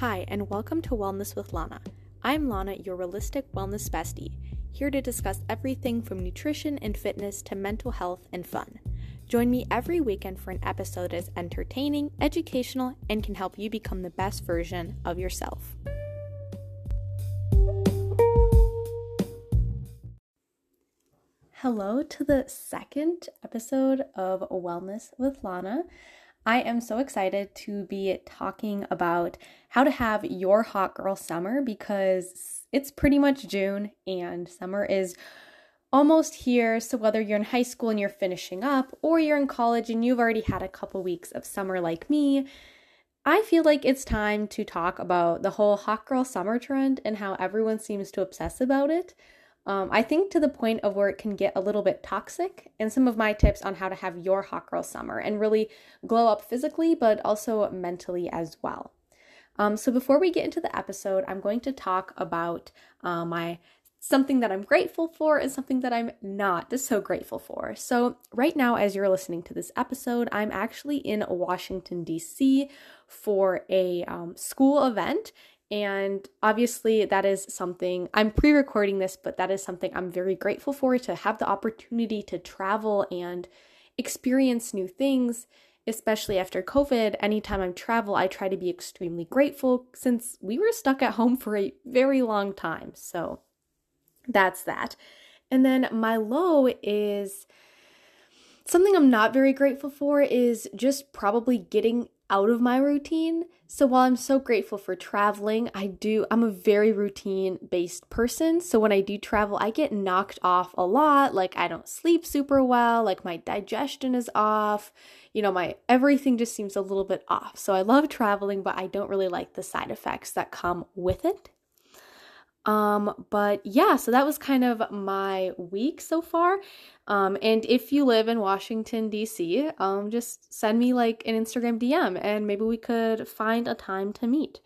Hi, and welcome to Wellness with Lana. I'm Lana, your realistic wellness bestie, here to discuss everything from nutrition and fitness to mental health and fun. Join me every weekend for an episode is entertaining, educational, and can help you become the best version of yourself. Hello to the second episode of Wellness with Lana. I am so excited to be talking about how to have your hot girl summer because it's pretty much June and summer is almost here. So, whether you're in high school and you're finishing up, or you're in college and you've already had a couple weeks of summer like me, I feel like it's time to talk about the whole hot girl summer trend and how everyone seems to obsess about it. Um, I think to the point of where it can get a little bit toxic, and some of my tips on how to have your hot girl summer and really glow up physically, but also mentally as well. Um, so before we get into the episode, I'm going to talk about uh, my something that I'm grateful for and something that I'm not so grateful for. So, right now, as you're listening to this episode, I'm actually in Washington, D.C. for a um, school event. And obviously, that is something I'm pre recording this, but that is something I'm very grateful for to have the opportunity to travel and experience new things, especially after COVID. Anytime I travel, I try to be extremely grateful since we were stuck at home for a very long time. So that's that. And then my low is something I'm not very grateful for is just probably getting out of my routine. So while I'm so grateful for traveling, I do I'm a very routine based person. So when I do travel, I get knocked off a lot. Like I don't sleep super well, like my digestion is off. You know, my everything just seems a little bit off. So I love traveling, but I don't really like the side effects that come with it. Um, but yeah, so that was kind of my week so far. Um, and if you live in Washington, D.C., um, just send me like an Instagram DM and maybe we could find a time to meet.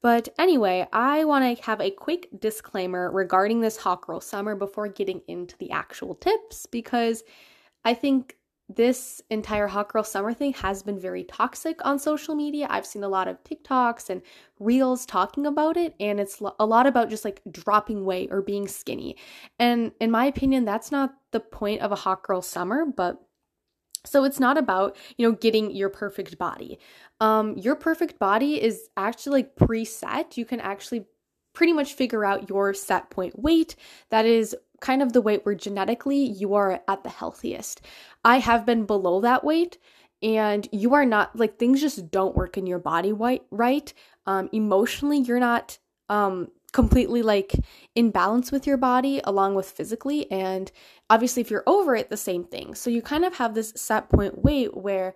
But anyway, I want to have a quick disclaimer regarding this hot girl summer before getting into the actual tips because I think this entire hot girl summer thing has been very toxic on social media. I've seen a lot of TikToks and reels talking about it, and it's a lot about just like dropping weight or being skinny. And in my opinion, that's not the point of a hot girl summer, but so it's not about, you know, getting your perfect body. Um your perfect body is actually like preset. You can actually pretty much figure out your set point weight. That is kind of the weight where genetically you are at the healthiest. I have been below that weight and you are not like things just don't work in your body right. Um, emotionally, you're not um, completely like in balance with your body along with physically. And obviously, if you're over it, the same thing. So you kind of have this set point weight where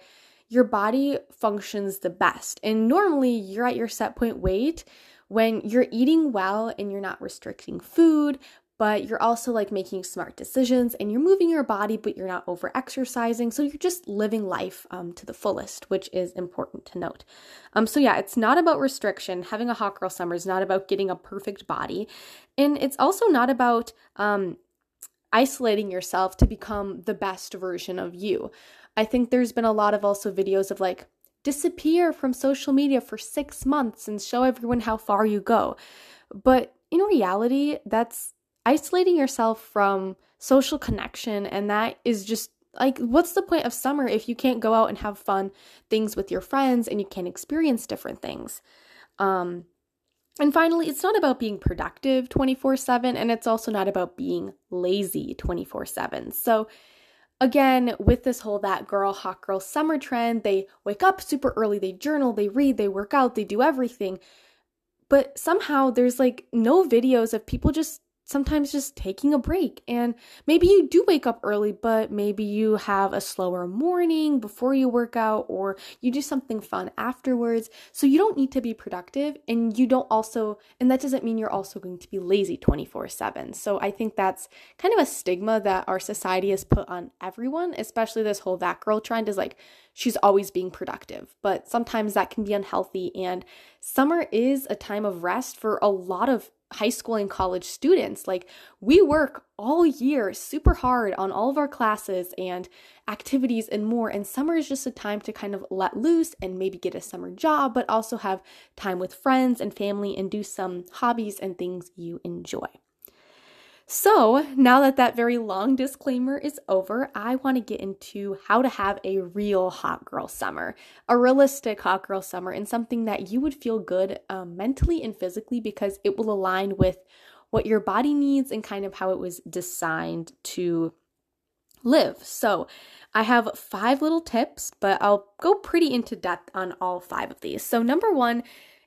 your body functions the best. And normally, you're at your set point weight when you're eating well and you're not restricting food, but you're also like making smart decisions and you're moving your body, but you're not over exercising. So you're just living life um, to the fullest, which is important to note. Um, so yeah, it's not about restriction. Having a hot girl summer is not about getting a perfect body. And it's also not about um, isolating yourself to become the best version of you. I think there's been a lot of also videos of like, disappear from social media for six months and show everyone how far you go. But in reality, that's isolating yourself from social connection and that is just like what's the point of summer if you can't go out and have fun things with your friends and you can't experience different things? Um and finally it's not about being productive 24/7 and it's also not about being lazy 24/7 so again with this whole that girl hot girl summer trend they wake up super early they journal they read they work out they do everything. But somehow there's like no videos of people just sometimes just taking a break. And maybe you do wake up early, but maybe you have a slower morning before you work out, or you do something fun afterwards. So you don't need to be productive, and you don't also, and that doesn't mean you're also going to be lazy 24 7. So I think that's kind of a stigma that our society has put on everyone, especially this whole that girl trend is like, she's always being productive. But sometimes that can be unhealthy. And summer is a time of rest for a lot of high school and college students. Like, we work all year super hard on all of our classes and activities and more. And summer is just a time to kind of let loose and maybe get a summer job, but also have time with friends and family and do some hobbies and things you enjoy. So, now that that very long disclaimer is over, I want to get into how to have a real hot girl summer, a realistic hot girl summer, and something that you would feel good um, mentally and physically because it will align with what your body needs and kind of how it was designed to live. So, I have five little tips, but I'll go pretty into depth on all five of these. So, number one,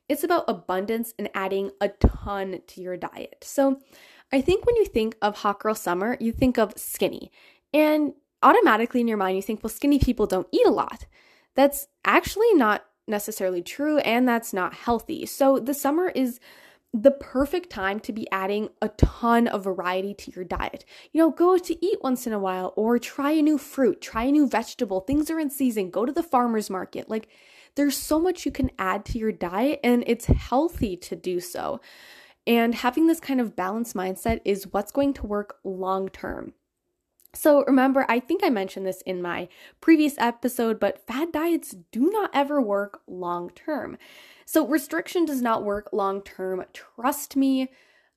it's about abundance and adding a ton to your diet. So, I think when you think of hot girl summer, you think of skinny. And automatically in your mind, you think, well, skinny people don't eat a lot. That's actually not necessarily true, and that's not healthy. So the summer is the perfect time to be adding a ton of variety to your diet. You know, go to eat once in a while or try a new fruit, try a new vegetable. Things are in season. Go to the farmer's market. Like, there's so much you can add to your diet, and it's healthy to do so. And having this kind of balanced mindset is what's going to work long term. So, remember, I think I mentioned this in my previous episode, but fad diets do not ever work long term. So, restriction does not work long term. Trust me,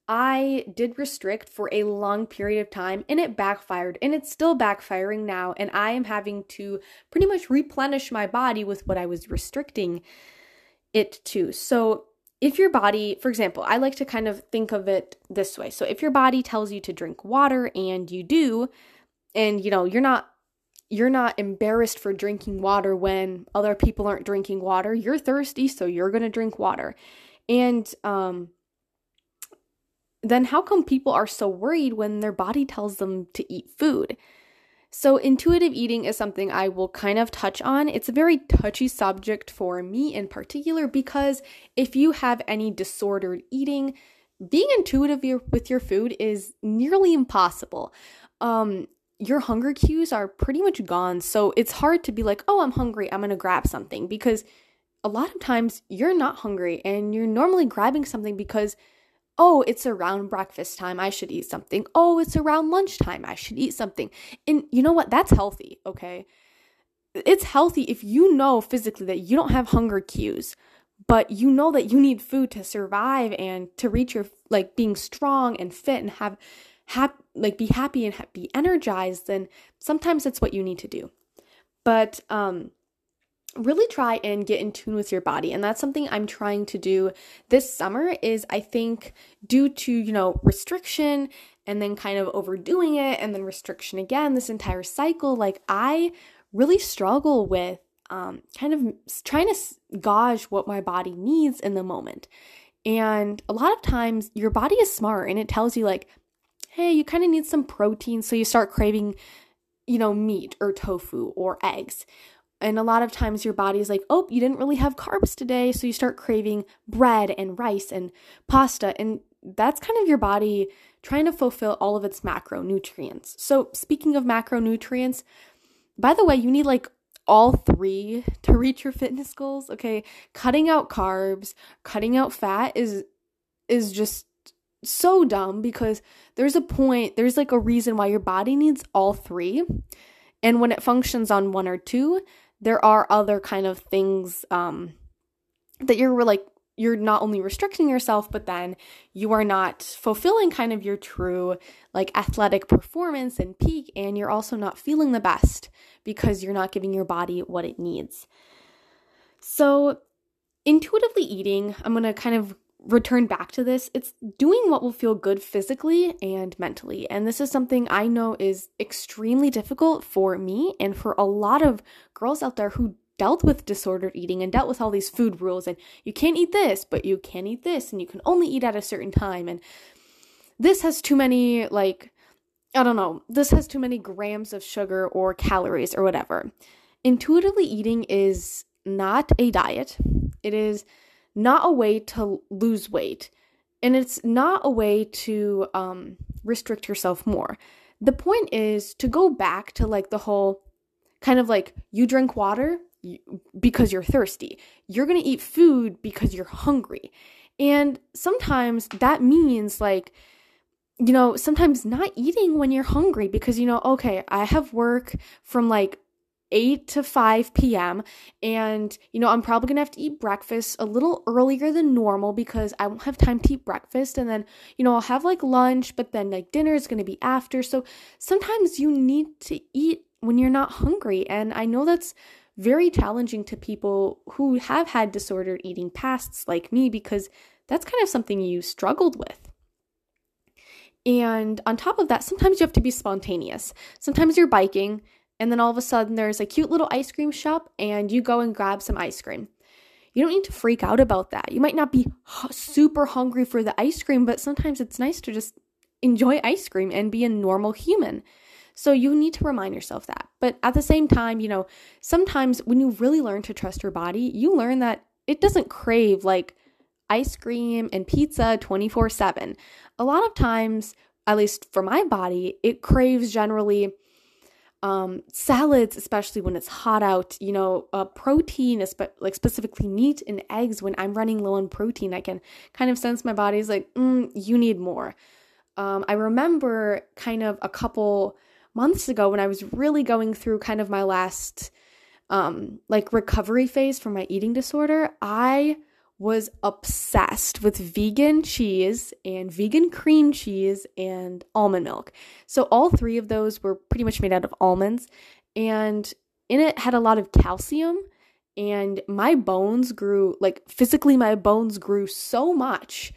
I did restrict for a long period of time and it backfired, and it's still backfiring now. And I am having to pretty much replenish my body with what I was restricting it to. So, if your body, for example, I like to kind of think of it this way. So if your body tells you to drink water and you do, and you know, you're not you're not embarrassed for drinking water when other people aren't drinking water. You're thirsty, so you're going to drink water. And um then how come people are so worried when their body tells them to eat food? So, intuitive eating is something I will kind of touch on. It's a very touchy subject for me in particular because if you have any disordered eating, being intuitive with your food is nearly impossible. Um, your hunger cues are pretty much gone. So, it's hard to be like, oh, I'm hungry, I'm gonna grab something because a lot of times you're not hungry and you're normally grabbing something because Oh, it's around breakfast time. I should eat something. Oh, it's around lunchtime. I should eat something. And you know what? That's healthy, okay? It's healthy if you know physically that you don't have hunger cues, but you know that you need food to survive and to reach your like being strong and fit and have have like be happy and be energized, then sometimes it's what you need to do. But um really try and get in tune with your body and that's something i'm trying to do this summer is i think due to you know restriction and then kind of overdoing it and then restriction again this entire cycle like i really struggle with um, kind of trying to gauge what my body needs in the moment. And a lot of times your body is smart and it tells you like hey you kind of need some protein so you start craving you know meat or tofu or eggs and a lot of times your body's like, oh, you didn't really have carbs today. So you start craving bread and rice and pasta. And that's kind of your body trying to fulfill all of its macronutrients. So, speaking of macronutrients, by the way, you need like all three to reach your fitness goals. Okay. Cutting out carbs, cutting out fat is is just so dumb because there's a point, there's like a reason why your body needs all three. And when it functions on one or two, there are other kind of things um, that you're like you're not only restricting yourself but then you are not fulfilling kind of your true like athletic performance and peak and you're also not feeling the best because you're not giving your body what it needs. So intuitively eating i'm going to kind of return back to this, it's doing what will feel good physically and mentally. And this is something I know is extremely difficult for me and for a lot of girls out there who dealt with disordered eating and dealt with all these food rules and you can't eat this, but you can eat this and you can only eat at a certain time and this has too many like I don't know, this has too many grams of sugar or calories or whatever. Intuitively eating is not a diet. It is not a way to lose weight and it's not a way to um, restrict yourself more. The point is to go back to like the whole kind of like you drink water because you're thirsty. You're to eat food because you're hungry. And sometimes that means like, you know, sometimes not eating when you're hungry because, you know, okay, I have work from like 8 to 5 p.m. And, you know, I'm probably gonna have to eat breakfast a little earlier than normal because I won't have time to eat breakfast. And then, you know, I'll have like lunch, but then like dinner is gonna be after. So sometimes you need to eat when you're not hungry. And I know that's very challenging to people who have had disordered eating pasts like me because that's kind of something you struggled with. And on top of that, sometimes you have to be spontaneous. Sometimes you're biking, and then all of a sudden there's a cute little ice cream shop, and you go and grab some ice cream. You don't need to freak out about that. You might not be super hungry for the ice cream, but sometimes it's nice to just enjoy ice cream and be a normal human. So you need to remind yourself that. But at the same time, you know, sometimes when you really learn to trust your body, you learn that it doesn't crave like ice cream and pizza 24 7. A lot of times, at least for my body, it craves generally um, salads, especially when it's hot out, you know, uh, protein, like specifically meat and eggs. When I'm running low on protein, I can kind of sense my body's like, mm, you need more. Um, I remember kind of a couple months ago when I was really going through kind of my last um like recovery phase from my eating disorder, I was obsessed with vegan cheese and vegan cream cheese and almond milk. So all three of those were pretty much made out of almonds and in it had a lot of calcium and my bones grew like physically my bones grew so much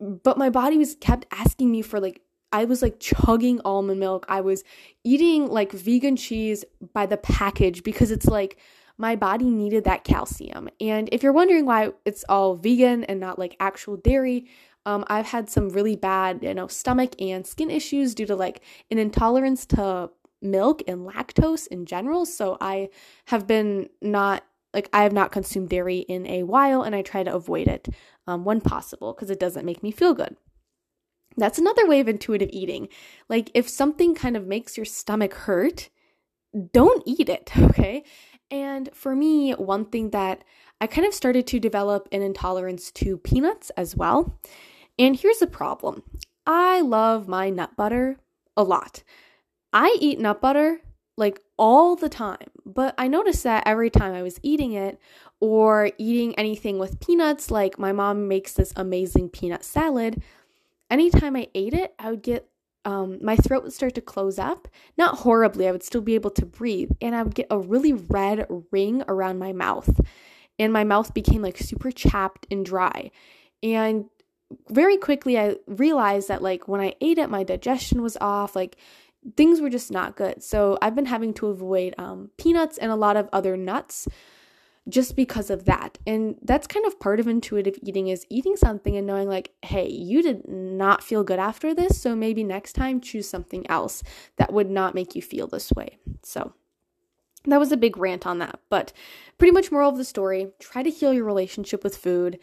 but my body was kept asking me for like I was like chugging almond milk. I was eating like vegan cheese by the package because it's like my body needed that calcium. And if you're wondering why it's all vegan and not like actual dairy, um, I've had some really bad, you know, stomach and skin issues due to like an intolerance to milk and lactose in general. So I have been not like I have not consumed dairy in a while, and I try to avoid it um, when possible because it doesn't make me feel good. That's another way of intuitive eating. Like if something kind of makes your stomach hurt, don't eat it, okay? And for me, one thing that I kind of started to develop an intolerance to peanuts as well. And here's the problem I love my nut butter a lot. I eat nut butter like all the time, but I noticed that every time I was eating it or eating anything with peanuts, like my mom makes this amazing peanut salad, anytime I ate it, I would get um, my throat would start to close up. Not horribly, I would still be able to breathe, and I would get a really red ring around my mouth. And my mouth became like super chapped and dry. And very quickly, I realized that like when I ate it, my digestion was off. Like things were just not good. So I've been having to avoid um, peanuts and a lot of other nuts just because of that. And that's kind of part of intuitive eating is eating something and knowing like, hey, you did not feel good after this, so maybe next time choose something else that would not make you feel this way. So that was a big rant on that, but pretty much moral of the story, try to heal your relationship with food.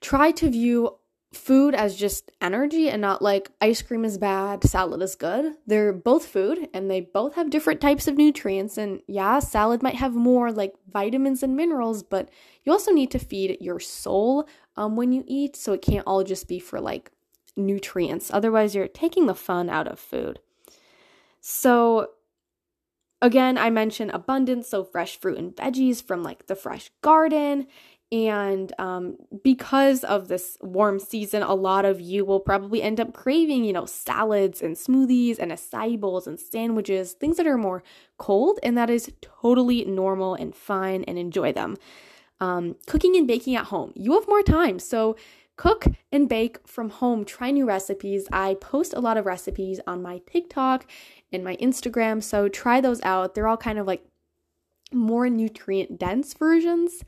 Try to view food as just energy and not like ice cream is bad, salad is good. They're both food and they both have different types of nutrients. And yeah, salad might have more like vitamins and minerals, but you also need to feed your soul um, when you eat. So it can't all just be for like nutrients. Otherwise, you're taking the fun out of food. So, again, I mentioned abundance. So, fresh fruit and veggies from like the fresh garden and um, because of this warm season, a lot of you will probably end up craving, you know, salads and smoothies and acai bowls and sandwiches, things that are more cold, and that is totally normal and fine and enjoy them. Um, cooking and baking at home, you have more time. So cook and bake from home, try new recipes. I post a lot of recipes on my TikTok and my Instagram, so try those out. They're all kind of like more nutrient dense versions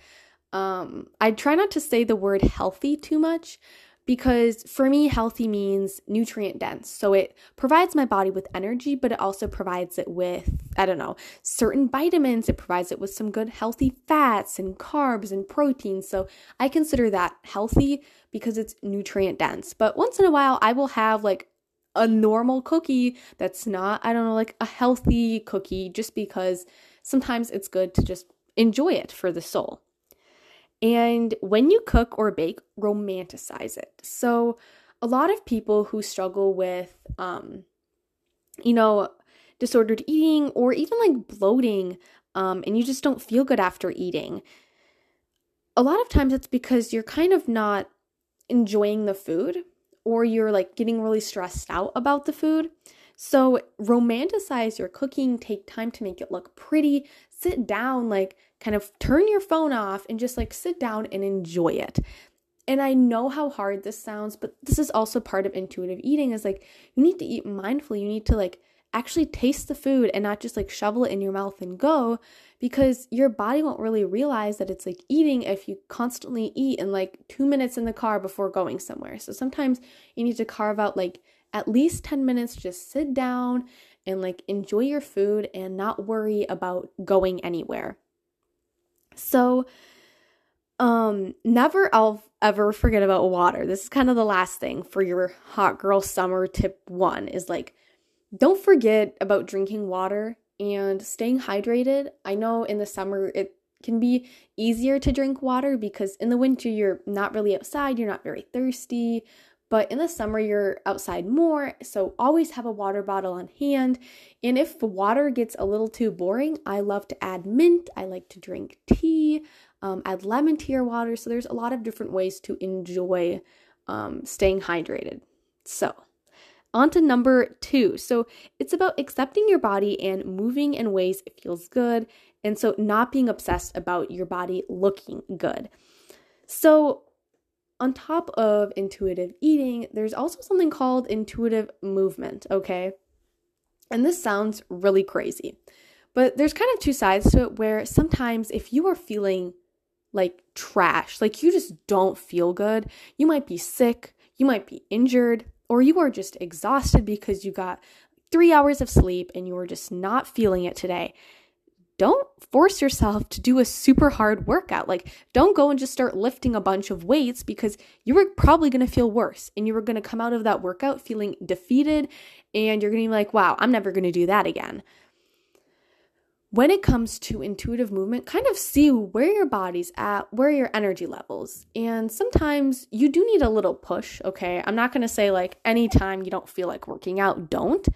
um, I try not to say the word healthy too much because for me, healthy means nutrient dense. So it provides my body with energy, but it also provides it with, I don't know, certain vitamins. It provides it with some good healthy fats and carbs and proteins. So I consider that healthy because it's nutrient dense. But once in a while, I will have like a normal cookie that's not, I don't know, like a healthy cookie just because sometimes it's good to just enjoy it for the soul. And when you cook or bake, romanticize it. So, a lot of people who struggle with, um, you know, disordered eating or even like bloating, um, and you just don't feel good after eating, a lot of times it's because you're kind of not enjoying the food or you're like getting really stressed out about the food. So, romanticize your cooking, take time to make it look pretty, sit down, like kind of turn your phone off and just like sit down and enjoy it. And I know how hard this sounds, but this is also part of intuitive eating is like you need to eat mindfully. You need to like actually taste the food and not just like shovel it in your mouth and go because your body won't really realize that it's like eating if you constantly eat in like 2 minutes in the car before going somewhere. So sometimes you need to carve out like at least 10 minutes just sit down and like enjoy your food and not worry about going anywhere. So um never I'll ever forget about water. This is kind of the last thing for your hot girl summer tip 1 is like don't forget about drinking water and staying hydrated. I know in the summer it can be easier to drink water because in the winter you're not really outside, you're not very thirsty, but in the summer you're outside more, so always have a water bottle on hand. And if the water gets a little too boring, I love to add mint, I like to drink tea, um, add lemon to your water. So there's a lot of different ways to enjoy um, staying hydrated. So, on to number two. So it's about accepting your body and moving in ways it feels good. And so not being obsessed about your body looking good. So, on top of intuitive eating, there's also something called intuitive movement, okay? And this sounds really crazy, but there's kind of two sides to it where sometimes if you are feeling like trash, like you just don't feel good, you might be sick, you might be injured, or you are just exhausted because you got three hours of sleep and you are just not feeling it today, don't force yourself to do a super hard workout. Like, don't go and just start lifting a bunch of weights because you were probably going to feel worse and you were going to come out of that workout feeling defeated and you're going to be like, wow, I'm never going to do that again when it comes to intuitive movement, kind of see where your body's at, where your energy levels. And sometimes you do need a little push, okay? I'm not gonna say like anytime you don't feel like working out, don't.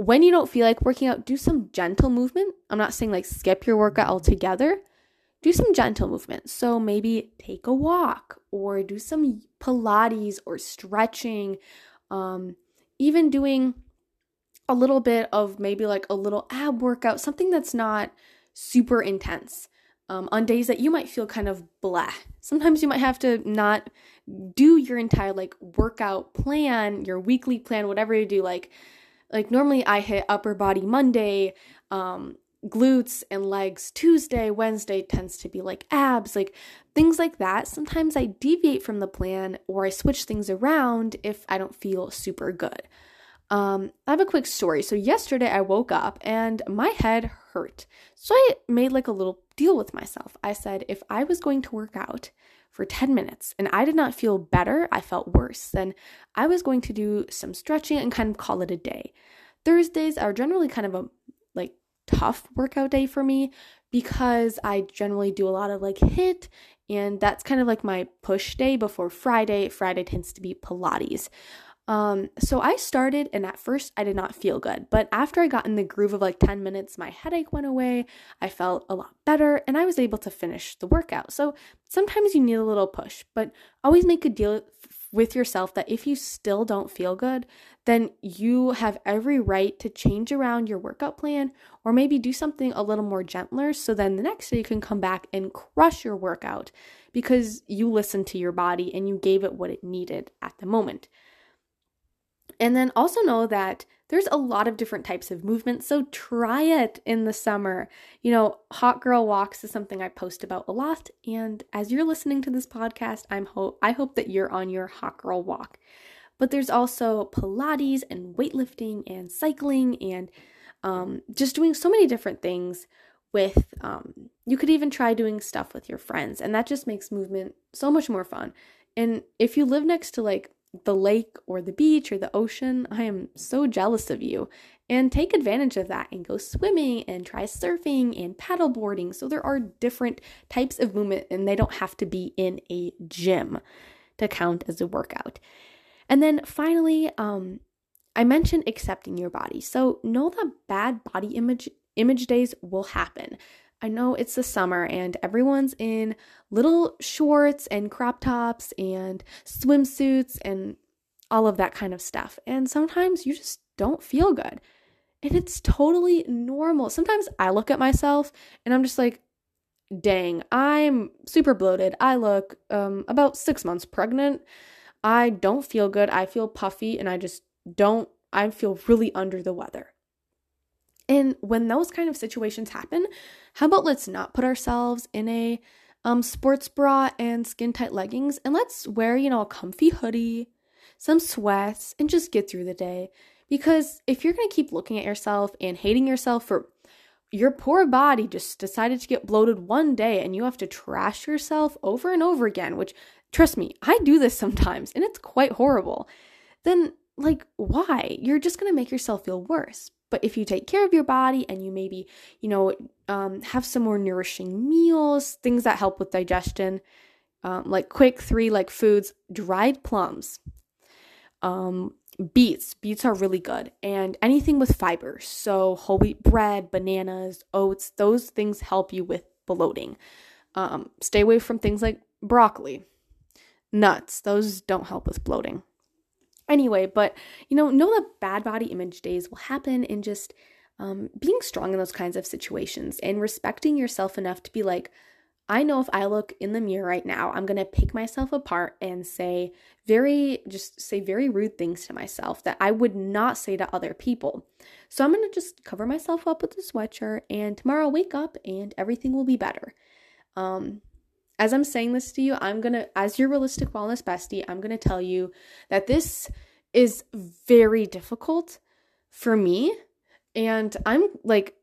When you don't feel like working out, do some gentle movement. I'm not saying like skip your workout altogether. Do some gentle movement. So maybe take a walk or do some Pilates or stretching. Um, even doing a little bit of maybe like a little ab workout, something that's not super intense. Um, on days that you might feel kind of blah. Sometimes you might have to not do your entire like workout plan, your weekly plan, whatever you do. Like, like normally I hit upper body Monday, um, glutes and legs Tuesday, Wednesday tends to be like abs, like things like that. Sometimes I deviate from the plan or I switch things around if I don't feel super good. Um, I have a quick story. So yesterday I woke up and my head hurt. So I made like a little deal with myself. I said if I was going to work out for 10 minutes and I did not feel better, I felt worse, then I was going to do some stretching and kind of call it a day. Thursdays are generally kind of a like tough workout day for me because I generally do a lot of like HIIT and that's kind of like my push day before Friday. Friday tends to be Pilates. Um, so I started, and at first I did not feel good, but after I got in the groove of like 10 minutes, my headache went away. I felt a lot better, and I was able to finish the workout. So sometimes you need a little push, but always make a deal with yourself that if you still don't feel good, then you have every right to change around your workout plan or maybe do something a little more gentler so then the next day you can come back and crush your workout because you listened to your body and you gave it what it needed at the moment. And then also know that there's a lot of different types of movement, so try it in the summer. You know, hot girl walks is something I post about a lot, and as you're listening to this podcast, I'm hope I hope that you're on your hot girl walk. But there's also Pilates and weightlifting and cycling and um, just doing so many different things with um, you could even try doing stuff with your friends and that just makes movement so much more fun and if you live next to like the lake or the beach or the ocean, I am so jealous of you. And take advantage of that and go swimming and try surfing and paddleboarding. So there are different types of movement and they don't have to be in a gym to count as a workout. And then finally, um, I mentioned accepting your body. So know that bad body image image days will happen. I know it's the summer and everyone's in little shorts and crop tops and swimsuits and all of that kind of stuff. And sometimes you just don't feel good. And it's totally normal. Sometimes I look at myself and I'm just like, dang, I'm super bloated. I look um, about six months pregnant. I don't feel good. I feel puffy and I just don't, I feel really under the weather. And when those kind of situations happen, how about let's not put ourselves in a um, sports bra and skin tight leggings and let's wear, you know, a comfy hoodie, some sweats, and just get through the day. Because if you're going to keep looking at yourself and hating yourself for your poor body just decided to get bloated one day and you have to trash yourself over and over again, which trust me, I do this sometimes and it's quite horrible. Then, like, why? You're just going to make yourself feel worse. But if you take care of your body and you maybe, you know, um, have some more nourishing meals, things that help with digestion, um, like quick three like foods, dried plums, um, beets. Beets are really good, and anything with fiber. So whole wheat bread, bananas, oats. Those things help you with bloating. Um, stay away from things like broccoli, nuts. Those don't help with bloating. Anyway, but you know, know that bad body image days will happen and just um, being strong in those kinds of situations and respecting yourself enough to be like, I know if I look in the mirror right now, I'm gonna pick myself apart and say very, just say very rude things to myself that I would not say to other people. So I'm gonna just cover myself up with a sweatshirt, and tomorrow I'll wake up and everything will be better. Um, as I'm saying this to you, I'm gonna, as your realistic wellness bestie, I'm gonna tell you that this is very difficult for me. And I'm like,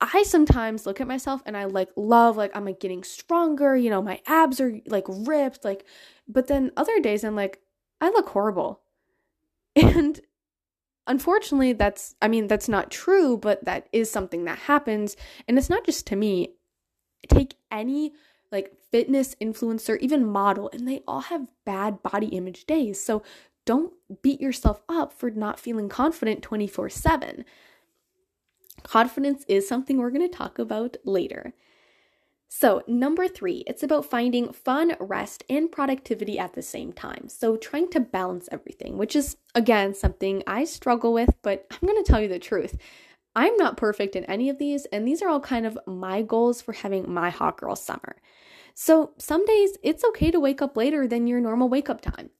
I sometimes look at myself and I like love, like, I'm like getting stronger, you know, my abs are like ripped, like, but then other days I'm like, I look horrible. And unfortunately, that's, I mean, that's not true, but that is something that happens. And it's not just to me. Take any like fitness influencer, even model, and they all have bad body image days. So don't beat yourself up for not feeling confident 24 7. Confidence is something we're going to talk about later. So, number three, it's about finding fun, rest, and productivity at the same time. So, trying to balance everything, which is, again, something I struggle with, but I'm going to tell you the truth. I'm not perfect in any of these, and these are all kind of my goals for having my hot girl summer. So, some days it's okay to wake up later than your normal wake up time.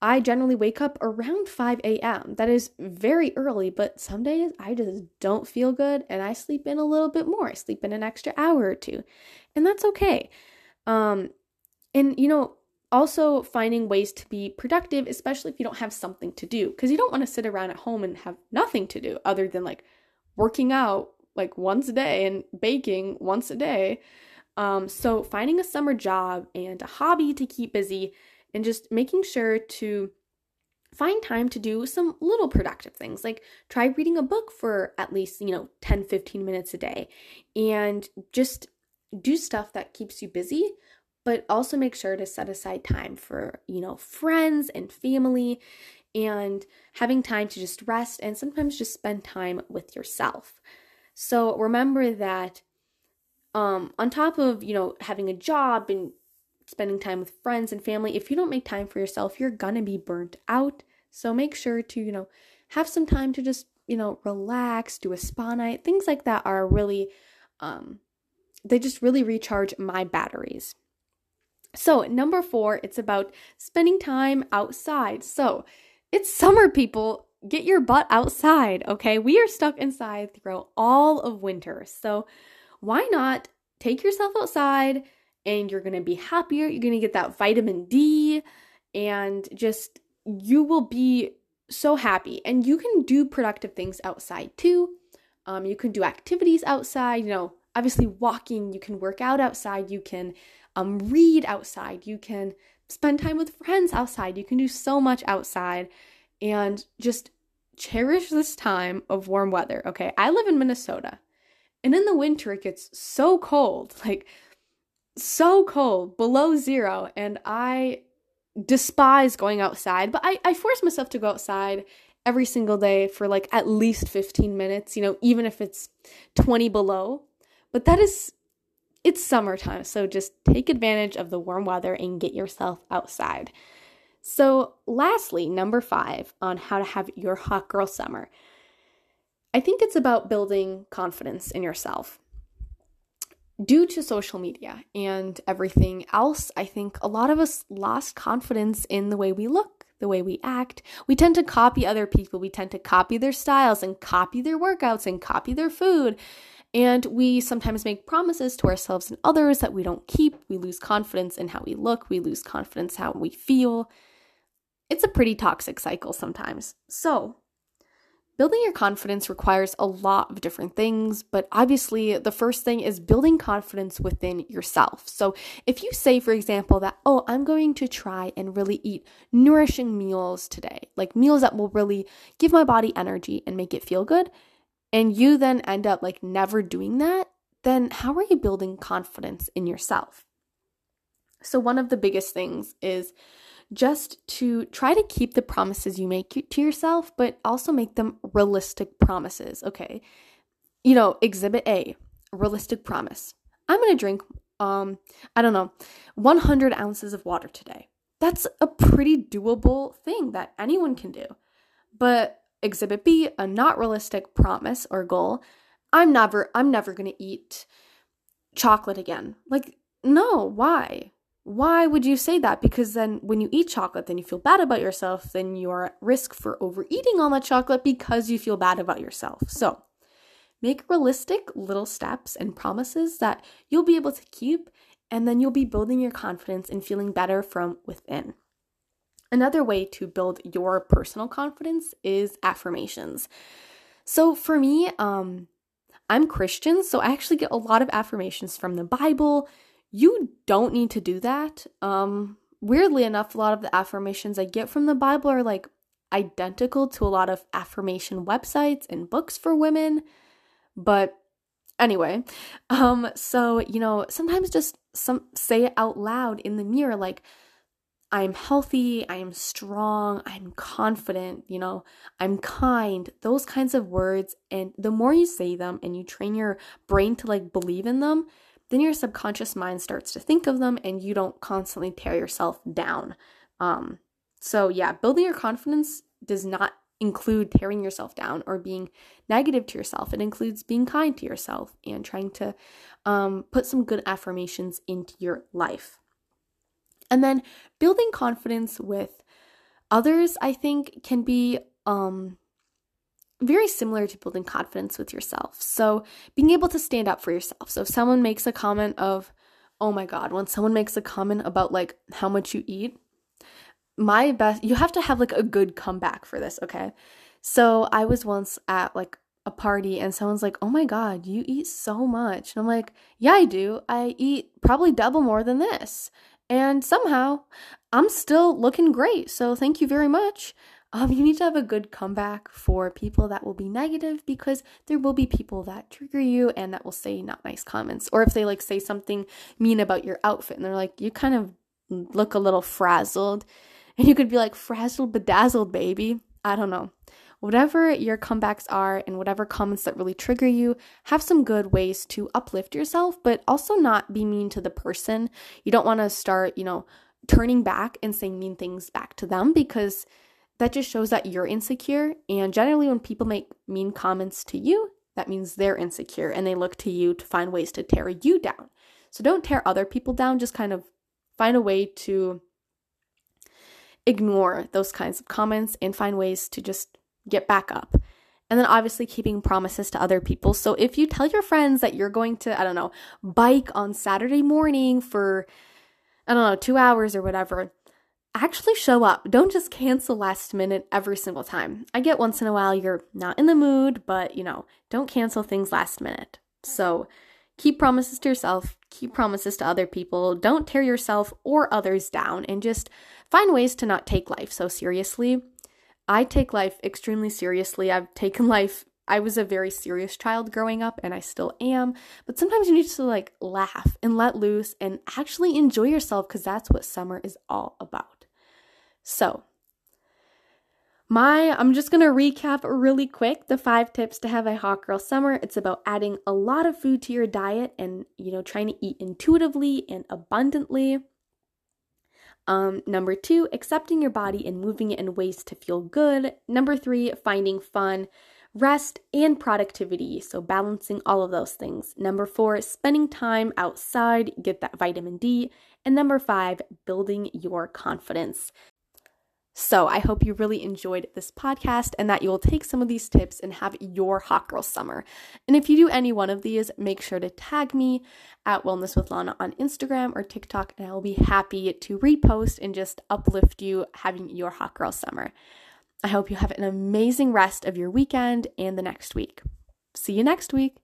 I generally wake up around 5 a.m. That is very early, but some days I just don't feel good and I sleep in a little bit more. I sleep in an extra hour or two, and that's okay. Um, and you know, also finding ways to be productive, especially if you don't have something to do, because you don't want to sit around at home and have nothing to do other than like working out like once a day and baking once a day. Um, so finding a summer job and a hobby to keep busy and just making sure to find time to do some little productive things like try reading a book for at least you know 10 15 minutes a day and just do stuff that keeps you busy but also make sure to set aside time for you know friends and family and having time to just rest and sometimes just spend time with yourself. So remember that um on top of you know having a job and spending time with friends and family, if you don't make time for yourself, you're gonna be burnt out. So make sure to, you know, have some time to just, you know, relax, do a spa night. Things like that are really, um, they just really recharge my batteries. So, number four, it's about spending time outside. So, it's summer, people. Get your butt outside, okay? We are stuck inside throughout all of winter. So, why not take yourself outside? and you're going to be happier. You're going to get that vitamin D and just you will be so happy. And you can do productive things outside too. Um, you can do activities outside, you know, obviously walking, you can work out outside, you can um, read outside, you can spend time with friends outside. You can do so much outside and just cherish this time of warm weather. Okay, I live in Minnesota. And in the winter, it gets so cold, like so cold, below zero. And I despise going outside, but I, I force myself to go outside every single day for like at least 15 minutes, you know, even if it's 20 below. But that is, it's summertime. So just take advantage of the warm weather and get yourself outside. So, lastly, number five on how to have your hot girl summer. I think it's about building confidence in yourself. Due to social media and everything else, I think a lot of us lost confidence in the way we look, the way we act. We tend to copy other people, we tend to copy their styles and copy their workouts and copy their food. And we sometimes make promises to ourselves and others that we don't keep. We lose confidence in how we look, we lose confidence how we feel. It's a pretty toxic cycle sometimes. So, Building your confidence requires a lot of different things, but obviously, the first thing is building confidence within yourself. So, if you say, for example, that, oh, I'm going to try and really eat nourishing meals today, like meals that will really give my body energy and make it feel good, and you then end up like never doing that, then how are you building confidence in yourself? So, one of the biggest things is just to try to keep the promises you make to yourself, but also make them realistic promises. Okay. You know, exhibit A, realistic promise. I'm to drink, um, I don't know, 100 ounces of water today. That's a pretty doable thing that anyone can do. But exhibit B, a not realistic promise or goal. I'm never, I'm never going to eat chocolate again. Like, no, why? Why would you say that? Because then when you eat chocolate, then you feel bad about yourself, then you're at risk for overeating all that chocolate because you feel bad about yourself. So make realistic little steps and promises that you'll be able to keep, and then you'll be building your confidence and feeling better from within. Another way to build your personal confidence is affirmations. So for me, um, I'm Christian, so I actually get a lot of affirmations from the Bible, you don't need to do that. Um, weirdly enough, a lot of the affirmations I get from the Bible are like identical to a lot of affirmation websites and books for women. But anyway, um, so you know, sometimes just some say it out loud in the mirror, like I'm healthy, I am strong, I'm confident, you know, I'm kind, those kinds of words. And the more you say them and you train your brain to like believe in them, then your subconscious mind starts to think of them and you don't constantly tear yourself down. Um, so, yeah, building your confidence does not include tearing yourself down or being negative to yourself. It includes being kind to yourself and trying to um, put some good affirmations into your life. And then building confidence with others, I think, can be um, very similar to building confidence with yourself. So, being able to stand up for yourself. So, if someone makes a comment of, oh my God, when someone makes a comment about like how much you eat, my best, you have to have like a good comeback for this, okay? So, I was once at like a party and someone's like, oh my God, you eat so much. And I'm like, yeah, I do. I eat probably double more than this. And somehow I'm still looking great. So, thank you very much um, you need to have a good comeback for people that will be negative because there will be people that trigger you and that will say not nice comments. Or if they like say something mean about your outfit and they're like, you kind of look a little frazzled. And you could be like, frazzled, bedazzled, baby. I don't know. Whatever your comebacks are and whatever comments that really trigger you, have some good ways to uplift yourself, but also not be mean to the person. You don't want to start, you know, turning back and saying mean things back to them because that just shows that you're insecure. And generally, when people make mean comments to you, that means they're insecure and they look to you to find ways to tear you down. So don't tear other people down, just kind of find a way to ignore those kinds of comments and find ways to just get back up. And then obviously keeping promises to other people. So if you tell your friends that you're going to, I don't know, bike on Saturday morning for, I don't know, two hours or whatever, actually show up. Don't just cancel last minute every single time. I get once in a while you're not in the mood, but you know, don't cancel things last minute. So keep promises to yourself, keep promises to other people, don't tear yourself or others down, and just find ways to not take life so seriously. I take life extremely seriously. I've taken life I was a very serious child growing up and I still am, but sometimes you need to like laugh and let loose and actually enjoy yourself because that's what summer is all about. So, my I'm just to recap really quick the 5 tips to have a hot girl summer. It's about adding a lot of food to your diet and, you know, trying to eat intuitively and abundantly. Um, number two, accepting your body and moving it in ways to feel good. Number three, finding fun, rest, and productivity. So, balancing all of those things. Number four, spending time outside, get that vitamin D. And number five, building your confidence. So, I hope you really enjoyed this podcast and that you will take some of these tips and have your hot girl summer. And if you do any one of these, make sure to tag me at Wellness with Lana on Instagram or TikTok, and I will be happy to repost and just uplift you having your hot girl summer. I hope you have an amazing rest of your weekend and the next week. See you next week.